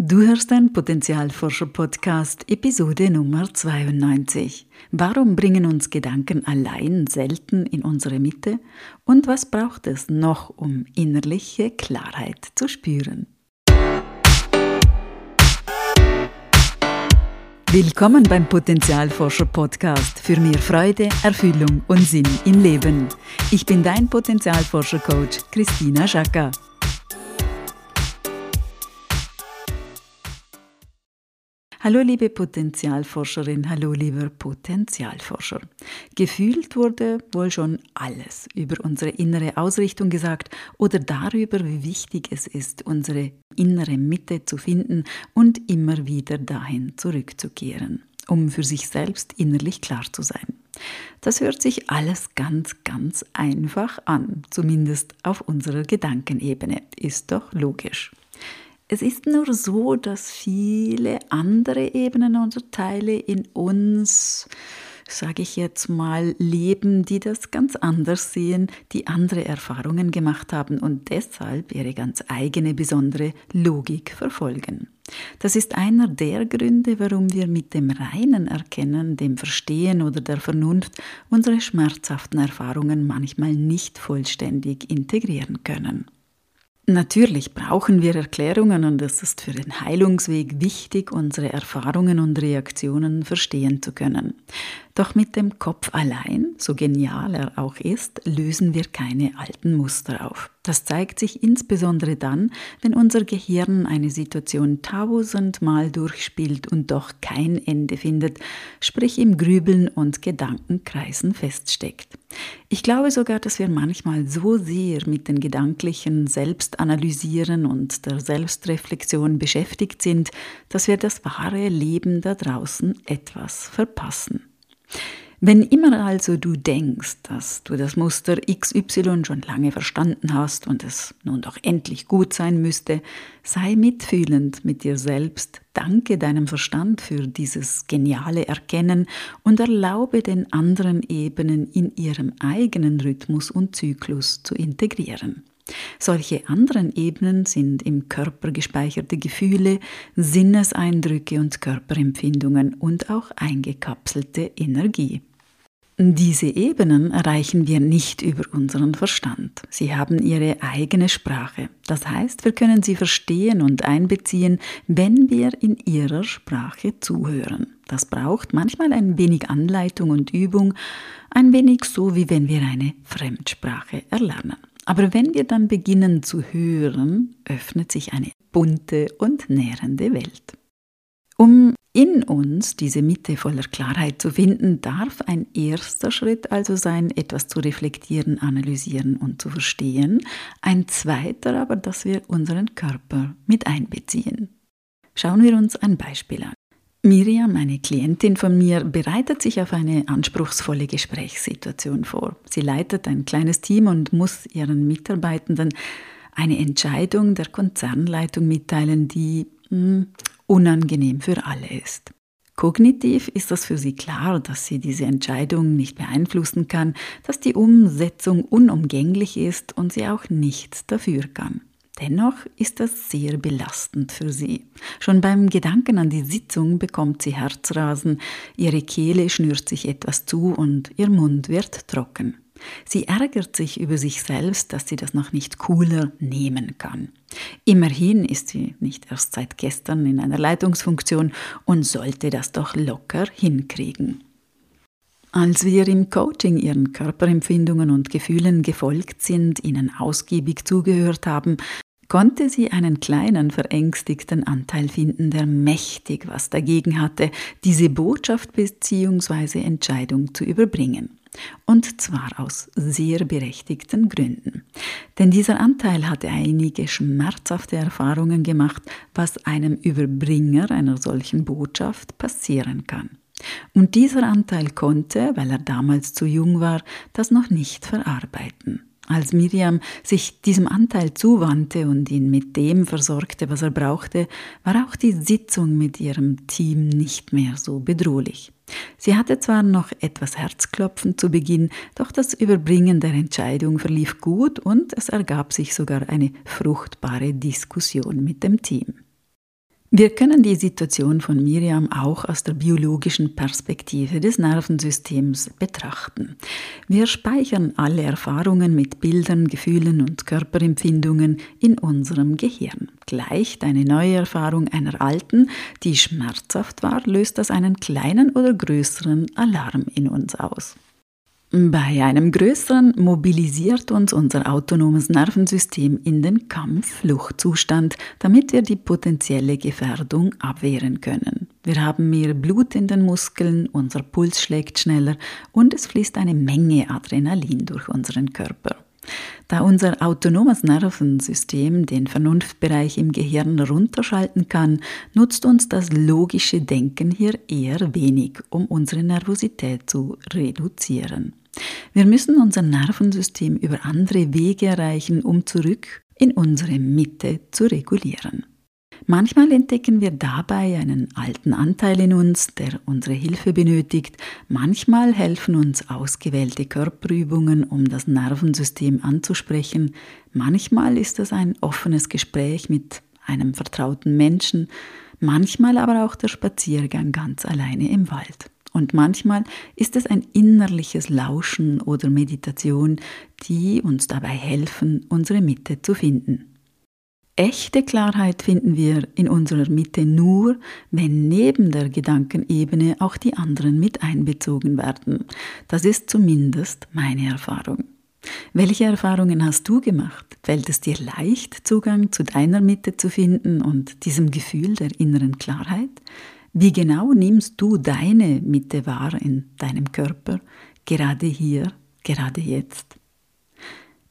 Du hörst den Potenzialforscher-Podcast, Episode Nummer 92. Warum bringen uns Gedanken allein selten in unsere Mitte? Und was braucht es noch, um innerliche Klarheit zu spüren? Willkommen beim Potenzialforscher-Podcast für mehr Freude, Erfüllung und Sinn im Leben. Ich bin dein Potenzialforscher-Coach Christina Schacker. Hallo liebe Potenzialforscherin, hallo lieber Potenzialforscher. Gefühlt wurde wohl schon alles über unsere innere Ausrichtung gesagt oder darüber, wie wichtig es ist, unsere innere Mitte zu finden und immer wieder dahin zurückzukehren, um für sich selbst innerlich klar zu sein. Das hört sich alles ganz, ganz einfach an, zumindest auf unserer Gedankenebene. Ist doch logisch. Es ist nur so, dass viele andere Ebenen und Teile in uns, sage ich jetzt mal, leben, die das ganz anders sehen, die andere Erfahrungen gemacht haben und deshalb ihre ganz eigene besondere Logik verfolgen. Das ist einer der Gründe, warum wir mit dem reinen Erkennen, dem Verstehen oder der Vernunft unsere schmerzhaften Erfahrungen manchmal nicht vollständig integrieren können. Natürlich brauchen wir Erklärungen und es ist für den Heilungsweg wichtig, unsere Erfahrungen und Reaktionen verstehen zu können. Doch mit dem Kopf allein, so genial er auch ist, lösen wir keine alten Muster auf. Das zeigt sich insbesondere dann, wenn unser Gehirn eine Situation tausendmal durchspielt und doch kein Ende findet, sprich im Grübeln und Gedankenkreisen feststeckt. Ich glaube sogar, dass wir manchmal so sehr mit den gedanklichen Selbstanalysieren und der Selbstreflexion beschäftigt sind, dass wir das wahre Leben da draußen etwas verpassen. Wenn immer also du denkst, dass du das Muster XY schon lange verstanden hast und es nun doch endlich gut sein müsste, sei mitfühlend mit dir selbst, danke deinem Verstand für dieses geniale Erkennen und erlaube den anderen Ebenen in ihrem eigenen Rhythmus und Zyklus zu integrieren. Solche anderen Ebenen sind im Körper gespeicherte Gefühle, Sinneseindrücke und Körperempfindungen und auch eingekapselte Energie. Diese Ebenen erreichen wir nicht über unseren Verstand. Sie haben ihre eigene Sprache. Das heißt, wir können sie verstehen und einbeziehen, wenn wir in ihrer Sprache zuhören. Das braucht manchmal ein wenig Anleitung und Übung, ein wenig so wie wenn wir eine Fremdsprache erlernen. Aber wenn wir dann beginnen zu hören, öffnet sich eine bunte und nährende Welt. Um in uns diese Mitte voller Klarheit zu finden, darf ein erster Schritt also sein, etwas zu reflektieren, analysieren und zu verstehen, ein zweiter aber, dass wir unseren Körper mit einbeziehen. Schauen wir uns ein Beispiel an. Miriam, eine Klientin von mir, bereitet sich auf eine anspruchsvolle Gesprächssituation vor. Sie leitet ein kleines Team und muss ihren Mitarbeitenden eine Entscheidung der Konzernleitung mitteilen, die mh, hm, unangenehm für alle ist. Kognitiv ist das für sie klar, dass sie diese Entscheidung nicht beeinflussen kann, dass die Umsetzung unumgänglich ist und sie auch nichts dafür kann. Dennoch ist das sehr belastend für sie. Schon beim Gedanken an die Sitzung bekommt sie Herzrasen, ihre Kehle schnürt sich etwas zu und ihr Mund wird trocken. Sie ärgert sich über sich selbst, dass sie das noch nicht cooler nehmen kann. Immerhin ist sie nicht erst seit gestern in einer Leitungsfunktion und sollte das doch locker hinkriegen. Als wir im Coaching ihren Körperempfindungen und Gefühlen gefolgt sind, ihnen ausgiebig zugehört haben, konnte sie einen kleinen verängstigten Anteil finden, der mächtig was dagegen hatte, diese Botschaft bzw. Entscheidung zu überbringen. Und zwar aus sehr berechtigten Gründen. Denn dieser Anteil hatte einige schmerzhafte Erfahrungen gemacht, was einem Überbringer einer solchen Botschaft passieren kann. Und dieser Anteil konnte, weil er damals zu jung war, das noch nicht verarbeiten. Als Miriam sich diesem Anteil zuwandte und ihn mit dem versorgte, was er brauchte, war auch die Sitzung mit ihrem Team nicht mehr so bedrohlich. Sie hatte zwar noch etwas Herzklopfen zu Beginn, doch das Überbringen der Entscheidung verlief gut und es ergab sich sogar eine fruchtbare Diskussion mit dem Team. Wir können die Situation von Miriam auch aus der biologischen Perspektive des Nervensystems betrachten. Wir speichern alle Erfahrungen mit Bildern, Gefühlen und Körperempfindungen in unserem Gehirn. Gleicht eine neue Erfahrung einer alten, die schmerzhaft war, löst das einen kleinen oder größeren Alarm in uns aus. Bei einem größeren mobilisiert uns unser autonomes Nervensystem in den Kampf-Fluchtzustand, damit wir die potenzielle Gefährdung abwehren können. Wir haben mehr Blut in den Muskeln, unser Puls schlägt schneller und es fließt eine Menge Adrenalin durch unseren Körper. Da unser autonomes Nervensystem den Vernunftbereich im Gehirn runterschalten kann, nutzt uns das logische Denken hier eher wenig, um unsere Nervosität zu reduzieren. Wir müssen unser Nervensystem über andere Wege erreichen, um zurück in unsere Mitte zu regulieren. Manchmal entdecken wir dabei einen alten Anteil in uns, der unsere Hilfe benötigt. Manchmal helfen uns ausgewählte Körperübungen, um das Nervensystem anzusprechen. Manchmal ist es ein offenes Gespräch mit einem vertrauten Menschen. Manchmal aber auch der Spaziergang ganz alleine im Wald. Und manchmal ist es ein innerliches Lauschen oder Meditation, die uns dabei helfen, unsere Mitte zu finden. Echte Klarheit finden wir in unserer Mitte nur, wenn neben der Gedankenebene auch die anderen mit einbezogen werden. Das ist zumindest meine Erfahrung. Welche Erfahrungen hast du gemacht? Fällt es dir leicht, Zugang zu deiner Mitte zu finden und diesem Gefühl der inneren Klarheit? Wie genau nimmst du deine Mitte wahr in deinem Körper, gerade hier, gerade jetzt?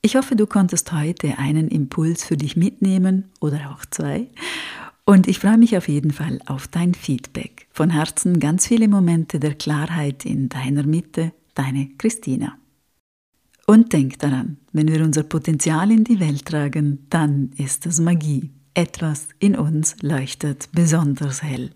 Ich hoffe, du konntest heute einen Impuls für dich mitnehmen oder auch zwei. Und ich freue mich auf jeden Fall auf dein Feedback. Von Herzen ganz viele Momente der Klarheit in deiner Mitte, deine Christina. Und denk daran, wenn wir unser Potenzial in die Welt tragen, dann ist es Magie. Etwas in uns leuchtet besonders hell.